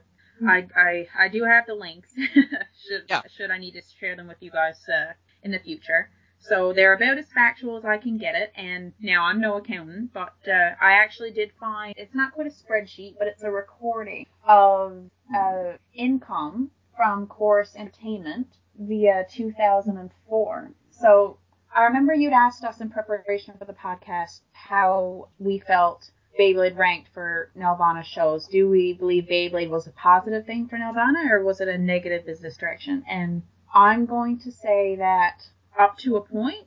I, I I do have the links. should yeah. should I need to share them with you guys uh, in the future? So they're about as factual as I can get it, and now I'm no accountant, but uh, I actually did find it's not quite a spreadsheet, but it's a recording of uh, income from Corus Entertainment via 2004. So I remember you'd asked us in preparation for the podcast how we felt Beyblade ranked for Nelvana shows. Do we believe Beyblade was a positive thing for Nelvana, or was it a negative business direction? And I'm going to say that up to a point,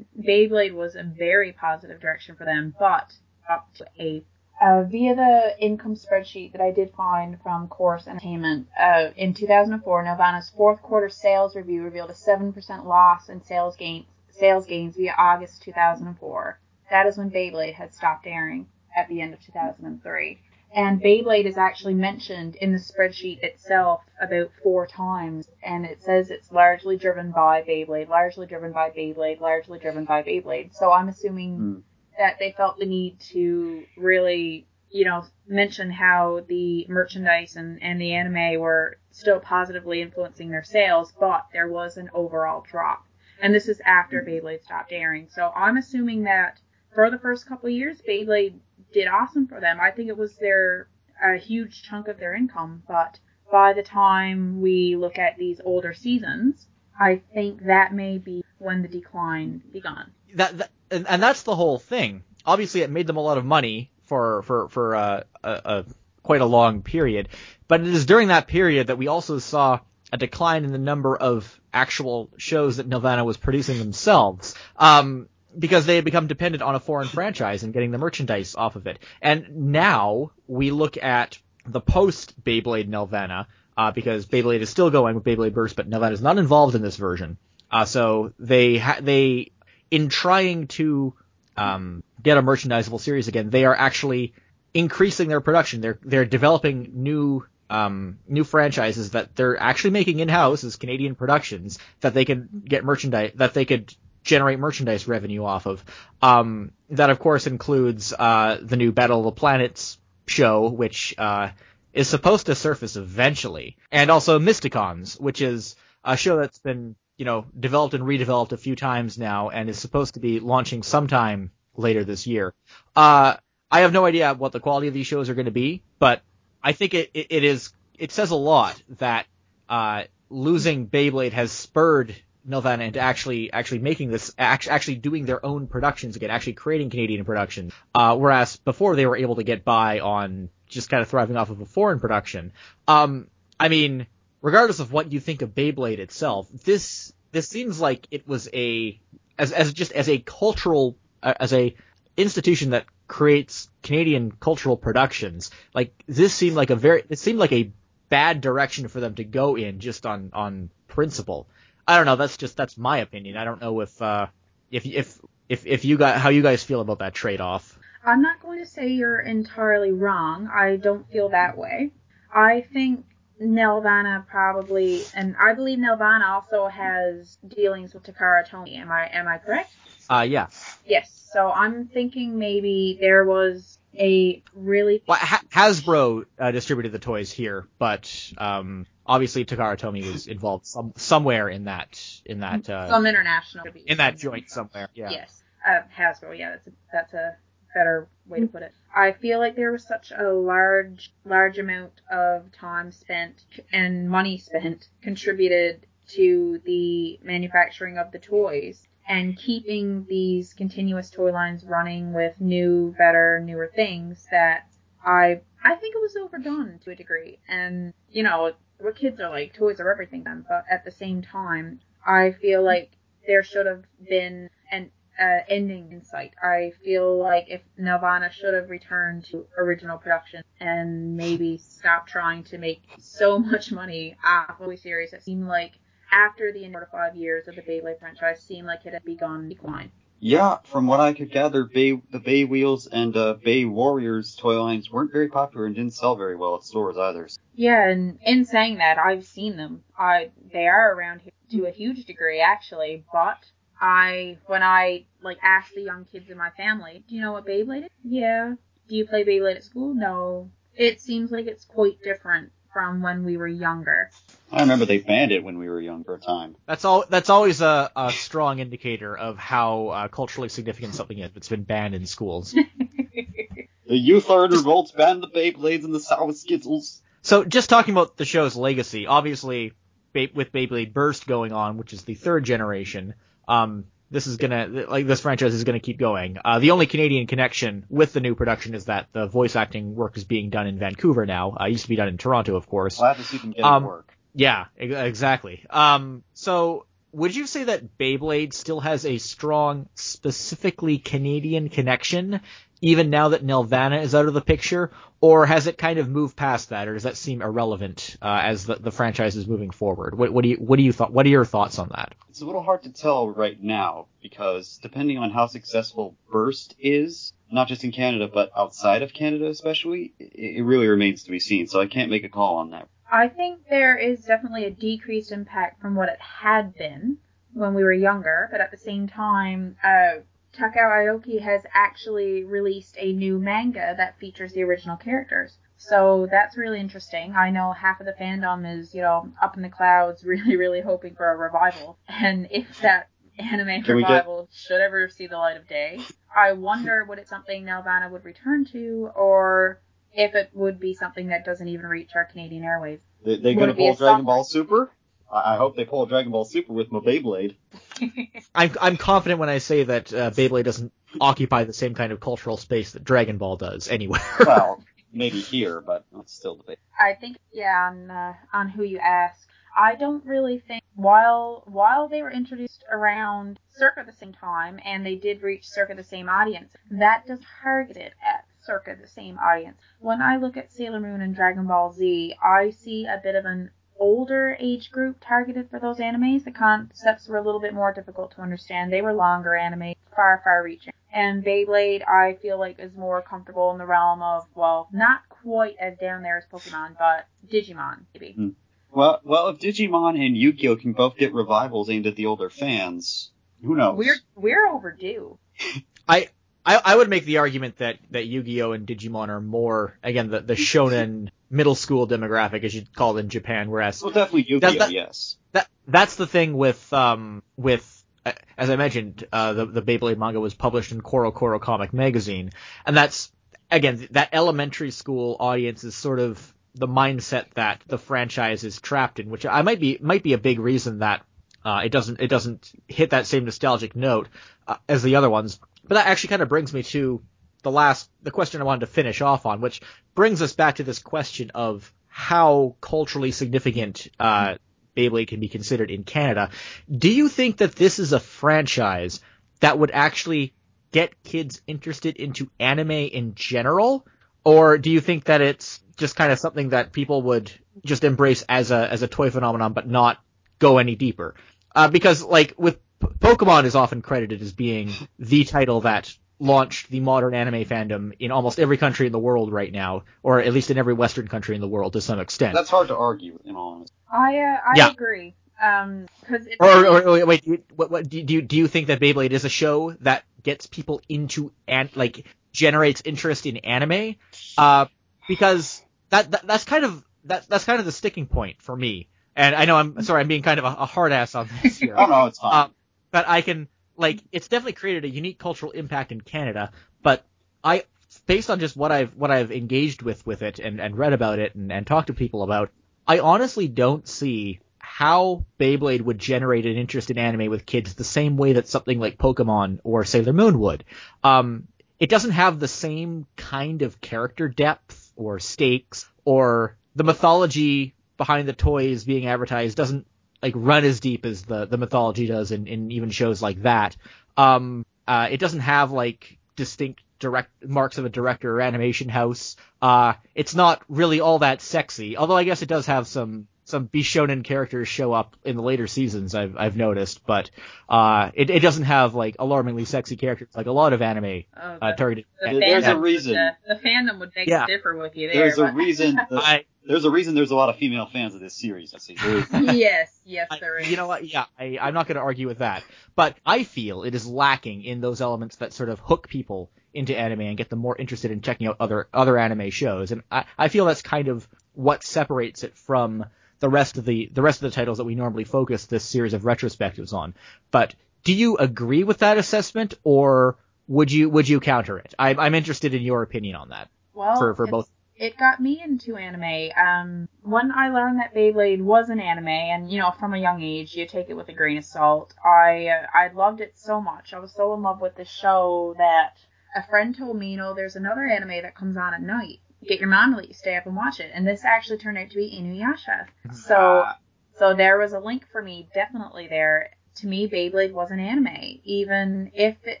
Beyblade was a very positive direction for them, but up to a uh, via the income spreadsheet that I did find from Corus Entertainment, uh, in 2004, Nelvana's fourth quarter sales review revealed a 7% loss in sales gains, sales gains via August 2004. That is when Beyblade had stopped airing at the end of 2003. And Beyblade is actually mentioned in the spreadsheet itself about four times, and it says it's largely driven by Beyblade, largely driven by Beyblade, largely driven by Beyblade. So I'm assuming mm. that they felt the need to really, you know, mention how the merchandise and, and the anime were still positively influencing their sales, but there was an overall drop. And this is after mm. Beyblade stopped airing. So I'm assuming that for the first couple of years, Beyblade did awesome for them. I think it was their a huge chunk of their income, but by the time we look at these older seasons, I think that may be when the decline began.
That, that and, and that's the whole thing. Obviously, it made them a lot of money for for for uh, a, a quite a long period, but it is during that period that we also saw a decline in the number of actual shows that Nelvana was producing themselves. Um, because they had become dependent on a foreign franchise and getting the merchandise off of it. And now we look at the post Beyblade Nelvana, uh, because Beyblade is still going with Beyblade Burst, but Nelvana is not involved in this version. Uh, so they ha- they in trying to um, get a merchandisable series again, they are actually increasing their production. They're they're developing new um, new franchises that they're actually making in house as Canadian productions that they can get merchandise that they could generate merchandise revenue off of. Um, that of course includes uh, the new Battle of the Planets show, which uh, is supposed to surface eventually, and also Mysticons, which is a show that's been you know developed and redeveloped a few times now, and is supposed to be launching sometime later this year. Uh, I have no idea what the quality of these shows are going to be, but I think it, it, it is it says a lot that uh, losing Beyblade has spurred Nelvana into actually actually making this actually doing their own productions again, actually creating Canadian productions. Uh, whereas before they were able to get by on just kind of thriving off of a foreign production. Um, I mean, regardless of what you think of Beyblade itself, this this seems like it was a as as just as a cultural uh, as a institution that creates Canadian cultural productions. Like this seemed like a very it seemed like a bad direction for them to go in just on on principle. I don't know. That's just that's my opinion. I don't know if uh, if if if if you got how you guys feel about that trade off.
I'm not going to say you're entirely wrong. I don't feel that way. I think Nelvana probably, and I believe Nelvana also has dealings with Takara Tomy. Am I am I correct?
Uh, yeah.
Yes. So I'm thinking maybe there was a really
well, ha- Hasbro uh, distributed the toys here, but um, obviously Takara Tomy was involved some somewhere in that in that uh,
some international
in that joint somewhere. Yeah.
Yes. Uh, Hasbro. Yeah, that's a, that's a better way to put it. I feel like there was such a large, large amount of time spent and money spent contributed to the manufacturing of the toys and keeping these continuous toy lines running with new, better, newer things that I I think it was overdone to a degree. And you know, what kids are like, toys are everything then. But at the same time, I feel like there should have been an uh, ending in sight. I feel like if Nelvana should have returned to original production and maybe stop trying to make so much money off of the series, it seemed like after the four to five years of the Beyblade franchise, seemed like it had begun decline.
Yeah, from what I could gather, Bay, the BeyWheelz and uh, BeyWarriors toy lines weren't very popular and didn't sell very well at stores either.
Yeah, and in saying that, I've seen them. I they are around here to a huge degree actually, but I when I like ask the young kids in my family, do you know what Beyblade is? Yeah. Do you play Beyblade at school? No. It seems like it's quite different from when we were younger.
I remember they banned it when we were young for a time.
That's all. That's always a, a strong indicator of how uh, culturally significant something is. It's been banned in schools.
the youth are in revolt, banned the Beyblades and the Sour Skittles.
So, just talking about the show's legacy, obviously, with Beyblade Burst going on, which is the third generation, um, this is gonna like this franchise is gonna keep going. Uh, the only Canadian connection with the new production is that the voice acting work is being done in Vancouver now. Uh, used to be done in Toronto, of course.
Glad to see them getting um, work.
Yeah, exactly. Um, so would you say that Beyblade still has a strong, specifically Canadian connection, even now that Nelvana is out of the picture, or has it kind of moved past that, or does that seem irrelevant uh, as the, the franchise is moving forward? What, what do you what do you thought? What are your thoughts on that?
It's a little hard to tell right now because depending on how successful Burst is, not just in Canada but outside of Canada especially, it, it really remains to be seen. So I can't make a call on that.
I think there is definitely a decreased impact from what it had been when we were younger, but at the same time, uh, Takao Aoki has actually released a new manga that features the original characters. So that's really interesting. I know half of the fandom is, you know, up in the clouds, really, really hoping for a revival. And if that anime Can revival get... should ever see the light of day, I wonder would it something Nelvana would return to, or if it would be something that doesn't even reach our Canadian airwaves.
They, they're going to pull Dragon Ball Super? I hope they pull Dragon Ball Super with my Beyblade.
I'm I'm confident when I say that uh, Beyblade doesn't occupy the same kind of cultural space that Dragon Ball does anywhere.
well, maybe here, but it's still debate.
I think yeah, on uh, on who you ask, I don't really think while while they were introduced around circa the same time and they did reach circa the same audience, that does target it at circa the same audience. When I look at Sailor Moon and Dragon Ball Z, I see a bit of an older age group targeted for those animes. The concepts were a little bit more difficult to understand. They were longer anime, far, far reaching. And Beyblade, I feel like, is more comfortable in the realm of, well, not quite as down there as Pokemon, but Digimon, maybe. Hmm.
Well, well, if Digimon and Yu-Gi-Oh can both get revivals aimed at the older fans, who knows?
We're we're overdue.
I I, I would make the argument that, that Yu-Gi-Oh and Digimon are more again the, the shonen middle school demographic as you'd call it in Japan, whereas
well definitely Yu-Gi-Oh that, yes
that that's the thing with um with uh, as I mentioned uh, the the Beyblade manga was published in CoroCoro Comic Magazine, and that's again that elementary school audience is sort of the mindset that the franchise is trapped in, which I might be might be a big reason that uh, it doesn't it doesn't hit that same nostalgic note uh, as the other ones. But that actually kind of brings me to the last the question I wanted to finish off on, which brings us back to this question of how culturally significant uh, Beyblade can be considered in Canada. Do you think that this is a franchise that would actually get kids interested into anime in general, or do you think that it's just kind of something that people would just embrace as a as a toy phenomenon, but not go any deeper? Uh, because like with Pokemon is often credited as being the title that launched the modern anime fandom in almost every country in the world right now, or at least in every Western country in the world to some extent.
That's hard to argue, in all honesty.
I uh, I
Yeah.
agree. Um, because
Or, or, or wait, do you, what, what, do you do you think that Beyblade is a show that gets people into and like generates interest in anime? Uh, because that, that that's kind of that that's kind of the sticking point for me. And I know I'm sorry, I'm being kind of a, a hard ass on this here.
Oh no, it's fine.
Uh, but I can like it's definitely created a unique cultural impact in Canada. But I, based on just what I've what I've engaged with with it and, and read about it and, and talked to people about, I honestly don't see how Beyblade would generate an interest in anime with kids the same way that something like Pokemon or Sailor Moon would. Um, it doesn't have the same kind of character depth or stakes or the mythology behind the toys being advertised doesn't like run as deep as the the mythology does in, in even shows like that. Um, uh, it doesn't have like distinct direct marks of a director or animation house. Uh, it's not really all that sexy, although I guess it does have some some Bishonen characters show up in the later seasons. I've I've noticed, but uh, it it doesn't have like alarmingly sexy characters like a lot of anime
Oh,
uh,
the,
targeted.
the
There's a reason.
uh, the fandom would beg
Yeah.
to differ with you there.
There's a
but-
reason.
I,
There's a reason. There's a lot of female fans of this series. I see. There is.
yes, yes,
I-
there is.
you know what? Yeah, I, I'm not going to argue with that. But I feel it is lacking in those elements that sort of hook people into anime and get them more interested in checking out other other anime shows. And I, I feel that's kind of what separates it from the rest of the the rest of the titles that we normally focus this series of retrospectives on. But do you agree with that assessment, or would you would you counter it? I, I'm interested in your opinion on that
well,
for for both.
It got me into anime. Um, when I learned that Beyblade was an anime, and you know, from a young age, you take it with a grain of salt. I uh, I loved it so much. I was so in love with the show that a friend told me, you know, there's another anime that comes on at night. Get your mom to let you stay up and watch it. And this actually turned out to be Inuyasha. So
Ah.
so there was a link for me definitely there. To me, Beyblade was an anime, even if it,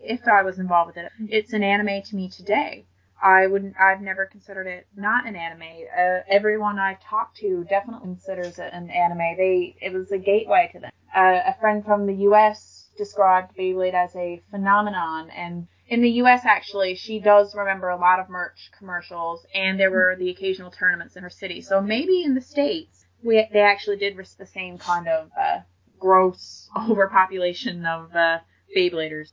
if I was involved with it. It's an anime to me today. I wouldn't. I've never considered it not an anime. Uh, everyone I've talked to definitely considers it an anime. They it was a gateway to them. Uh, a friend from the U.S. described Beyblade as a phenomenon, and in the U.S. actually, she does remember a lot of merch commercials, and there were the occasional tournaments in her city. So maybe in the states, we they actually did risk the same kind of uh, gross overpopulation of uh, Beybladers.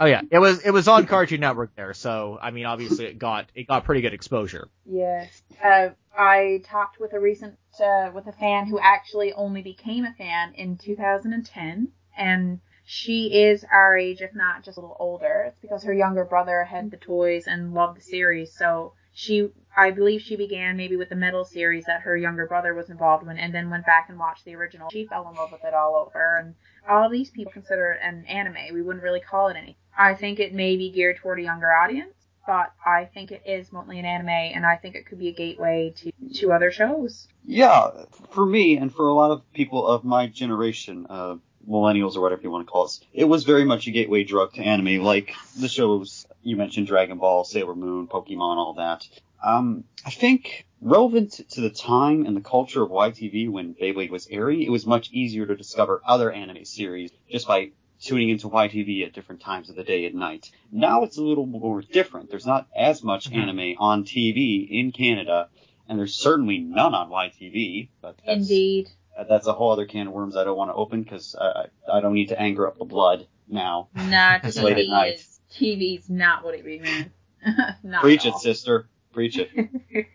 Oh yeah, it was it was on Cartoon Network there, so I mean obviously it got it got pretty good exposure.
Yes. Uh, I talked with a recent uh, with a fan who actually only became a fan in 2010, and she is our age, if not just a little older. It's because her younger brother had the toys and loved the series, so she, I believe, she began maybe with the metal series that her younger brother was involved in, and then went back and watched the original. She fell in love with it all over, and all these people consider it an anime. We wouldn't really call it anything. I think it may be geared toward a younger audience but I think it is mostly an anime, and I think it could be a gateway to, to other shows.
Yeah, for me and for a lot of people of my generation, uh, millennials or whatever you want to call us, it was very much a gateway drug to anime, like the shows you mentioned, Dragon Ball, Sailor Moon, Pokemon, all that. Um, I think relevant to the time and the culture of YTV when Beyblade was airing, it was much easier to discover other anime series just by tuning into YTV at different times of the day and night. Now it's a little more different. There's not as much
Mhm.
anime on TV in Canada, and there's certainly none on YTV. But that's,
Indeed.
Uh, that's a whole other can of worms I don't want to open because I, I don't need to anger up the blood now.
Not
It's late at night.
is TV's not what it be, man.
Preach it, sister. Preach it.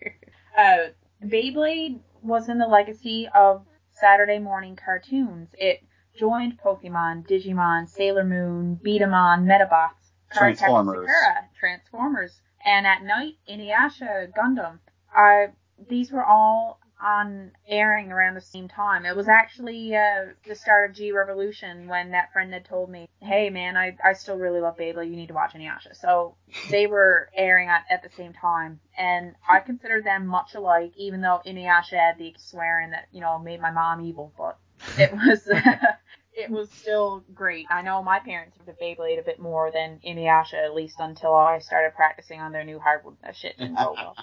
uh, Beyblade was in the legacy of Saturday morning cartoons. It joined Pokemon, Digimon, Sailor Moon, B-Daman, Medabots,
Transformers.
Sakura, Transformers, and at night Inuyasha, Gundam. I these were all on airing around the same time. It was actually uh, the start of G Revolution when that friend had told me, "Hey man, I, I still really love Beyblade. You need to watch Inuyasha." So they were airing at, at the same time, and I consider them much alike, even though Inuyasha had the swearing that you know made my mom evil, but it was. it was still great. I know my parents loved Beyblade a bit more than Inuyasha, at least until I started practicing on their new hardwood uh, shit in Bobo.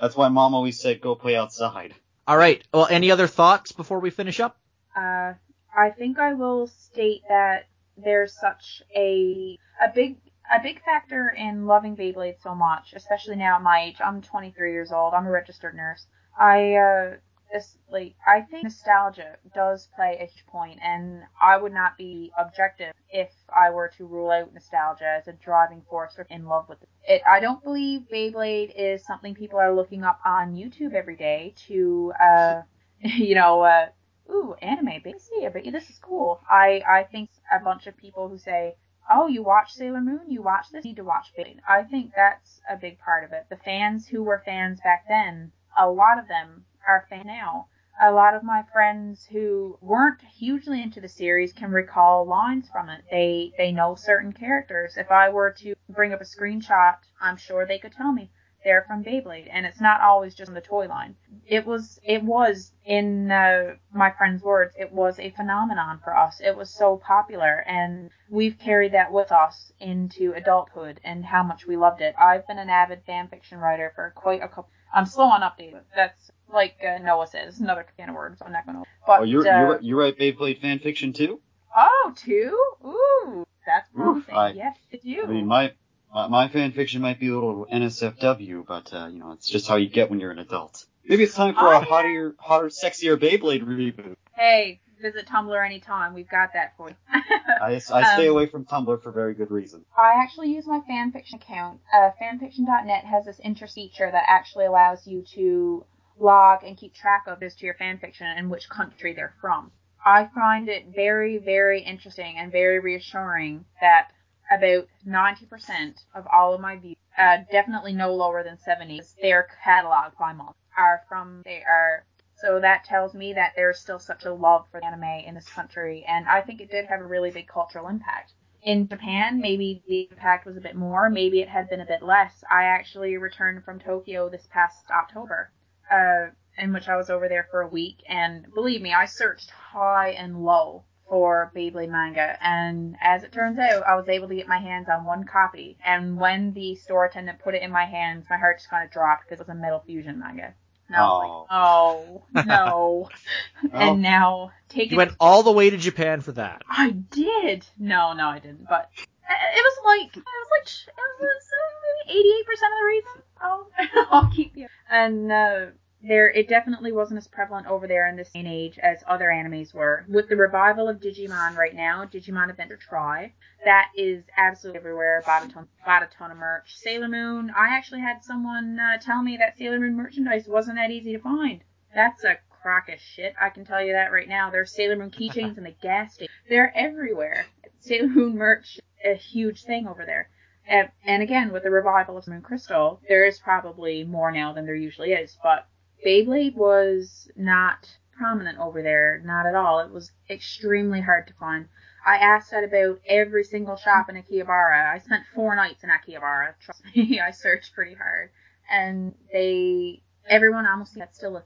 That's why mom always said go play outside.
All right. Well, any other thoughts before we finish up?
Uh, I think I will state that there's such a a big a big factor in loving Beyblade so much, especially now at my age. I'm 23 years old. I'm a registered nurse. I uh, this like I think nostalgia does play a huge point, and I would not be objective if I were to rule out nostalgia as a driving force in love with it. I don't believe Beyblade is something people are looking up on YouTube every day to, uh, you know, uh, ooh, anime, basically, I bet you this is cool. I I think a bunch of people who say. Oh, you watch Sailor Moon? You watch this? You need to watch Beyblade. I think that's a big part of it. The fans who were fans back then, a lot of them are fan now. A lot of my friends who weren't hugely into the series can recall lines from it. They they know certain characters. If I were to bring up a screenshot, I'm sure they could tell me they're from Beyblade, and it's not always just the toy line. It was it was in uh, my friend's words, it was a phenomenon for us. It was so popular, and we've carried that with us into adulthood and how much we loved it. I've been an avid fan fiction writer for quite a couple. I'm slow on updates. That's like uh, Noah says, another can of worms. I'm not gonna. But
oh, you're
uh,
you're you write Beyblade fan fiction too?
Oh, two? Ooh, that's promising. I, yes, you?
I mean, my my fan fiction might be a little NSFW, but uh, you know, it's just how you get when you're an adult. Maybe it's time for oh, a hotter, hotter, sexier Beyblade reboot.
Hey, visit Tumblr anytime. We've got that for you.
I, I stay um, away from Tumblr for very good reason.
I actually use my fanfiction account. Uh, fanfiction.net has this interest feature that actually allows you to log and keep track of as to your fanfiction and which country they're from. I find it very, very interesting and very reassuring that about 90% of all of my views, uh, definitely no lower than 70, they're cataloged by month, are from, they are, so that tells me that there's still such a love for anime in this country, and I think it did have a really big cultural impact. In Japan, maybe the impact was a bit more, maybe it had been a bit less. I actually returned from Tokyo this past October, uh, in which I was over there for a week, and believe me, I searched high and low for Beyblade manga, and as it turns out, I was able to get my hands on one copy. And when the store attendant put it in my hands, my heart just kind of dropped because it was a Metal Fusion manga. And I was oh. like, oh no. and now take
You went all the way to Japan for that.
I did. No, no, I didn't. But it was like it was like it was maybe eighty eight percent of the reason. I'll I'll keep you. And uh, there it definitely wasn't as prevalent over there in this day and age as other animes were. With the revival of Digimon right now, Digimon Adventure Tri, that is absolutely everywhere. Bought a ton of merch. Sailor Moon, I actually had someone uh, tell me that Sailor Moon merchandise wasn't that easy to find. That's a crock of shit. I can tell you that right now. There's Sailor Moon keychains in the gas station. They're everywhere. Sailor Moon merch, a huge thing over there. And again, with the revival of Moon Crystal, there is probably more now than there usually is, but Beyblade was not prominent over there, not at all. It was extremely hard to find. I asked at about every single shop in Akihabara. I spent four nights in Akihabara. Trust me, I searched pretty hard, and they, everyone almost that's still a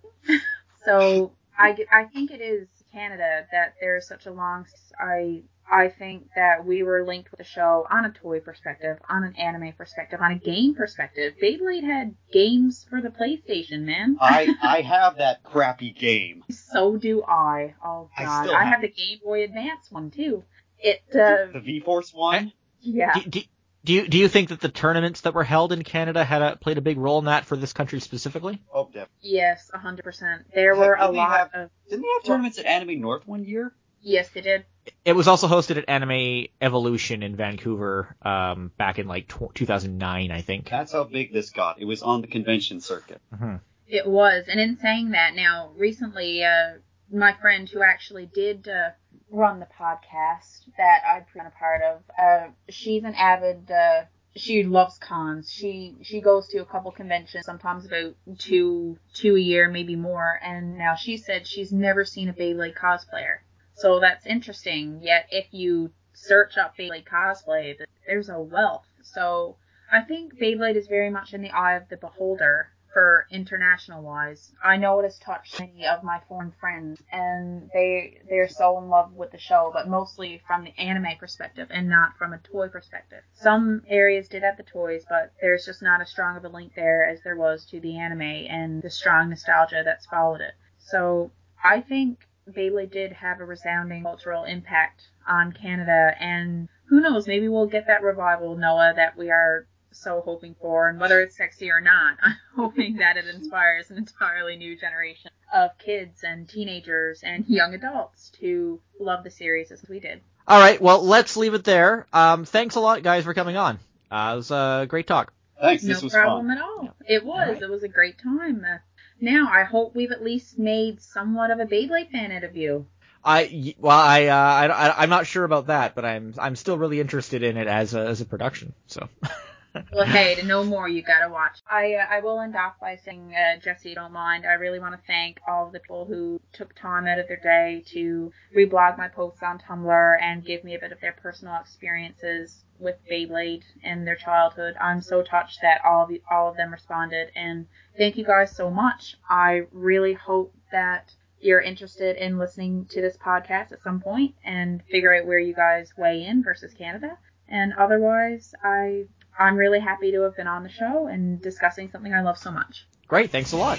so I, I think it is Canada that there's such a long. I I think that we were linked with the show on a toy perspective, on an anime perspective, on a game perspective. Beyblade had games for the PlayStation, man.
I I have that crappy game.
So do I. Oh god, I, I have, have, the Game Boy Advance one too. It uh,
the V Force one.
Yeah.
Do, do, do you do you think that the tournaments that were held in Canada had a, played a big role in that for this country specifically?
Oh, definitely.
Yes, hundred percent. There were a lot
have,
of.
Didn't they have tournaments at Anime North one year?
Yes, they did.
It was also hosted at Anime Evolution in Vancouver um, back in like 2009, I think.
That's how big this got. It was on the convention circuit.
Mm-hmm.
It was, and in saying that, now recently, uh, my friend who actually did uh, run the podcast that I've been a part of, uh, she's an avid uh, she loves cons. She she goes to a couple conventions, sometimes about two two a year, maybe more. And now she said she's never seen a Beyblade cosplayer. So that's interesting. Yet if you search up Beyblade cosplay, there's a wealth. So I think Beyblade is very much in the eye of the beholder for international wise. I know it has touched many of my foreign friends and they they're so in love with the show, but mostly from the anime perspective and not from a toy perspective. Some areas did have the toys, but there's just not as strong of a link there as there was to the anime and the strong nostalgia that's followed it. So I think Beyblade did have a resounding cultural impact on Canada and who knows, maybe we'll get that revival, Noah, that we are so hoping for, and whether it's sexy or not, I'm hoping that it inspires an entirely new generation of kids and teenagers and young adults to love the series as we did.
All right, well, let's leave it there. Um, thanks a lot, guys, for coming on. Uh, it was a great talk.
Thanks.
No problem fun. at all. It was. Right. It was a great time. Uh, now I hope we've at least made somewhat of a Beyblade fan out of you.
I well, I, uh, I I'm not sure about that, but I'm I'm still really interested in it as a as a production. So.
well, hey, to know more, you gotta watch. I uh, I will end off by saying, uh, Jesse, don't mind. I really want to thank all of the people who took time out of their day to reblog my posts on Tumblr and give me a bit of their personal experiences with Beyblade and their childhood. I'm so touched that all of the, all of them responded, and thank you guys so much. I really hope that you're interested in listening to this podcast at some point and figure out where you guys weigh in versus Canada. And otherwise, I I'm really happy to have been on the show and discussing something I love so much.
Great, thanks a lot.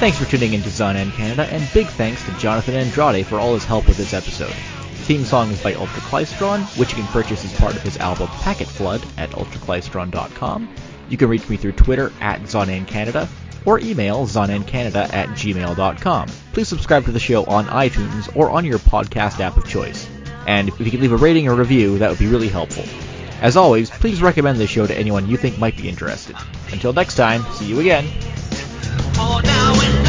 Thanks for tuning in to Zannen Canada, and big thanks to Jonathan Andrade for all his help with this episode. The theme song is by Ultraklystron, which you can purchase as part of his album Packet Flood at ultraklystron.com. You can reach me through Twitter at Zannen Canada, or email zannencanada at gmail.com. Please subscribe to the show on iTunes or on your podcast app of choice. And if you could leave a rating or review, that would be really helpful. As always, please recommend this show to anyone you think might be interested. Until next time, see you again. Oh,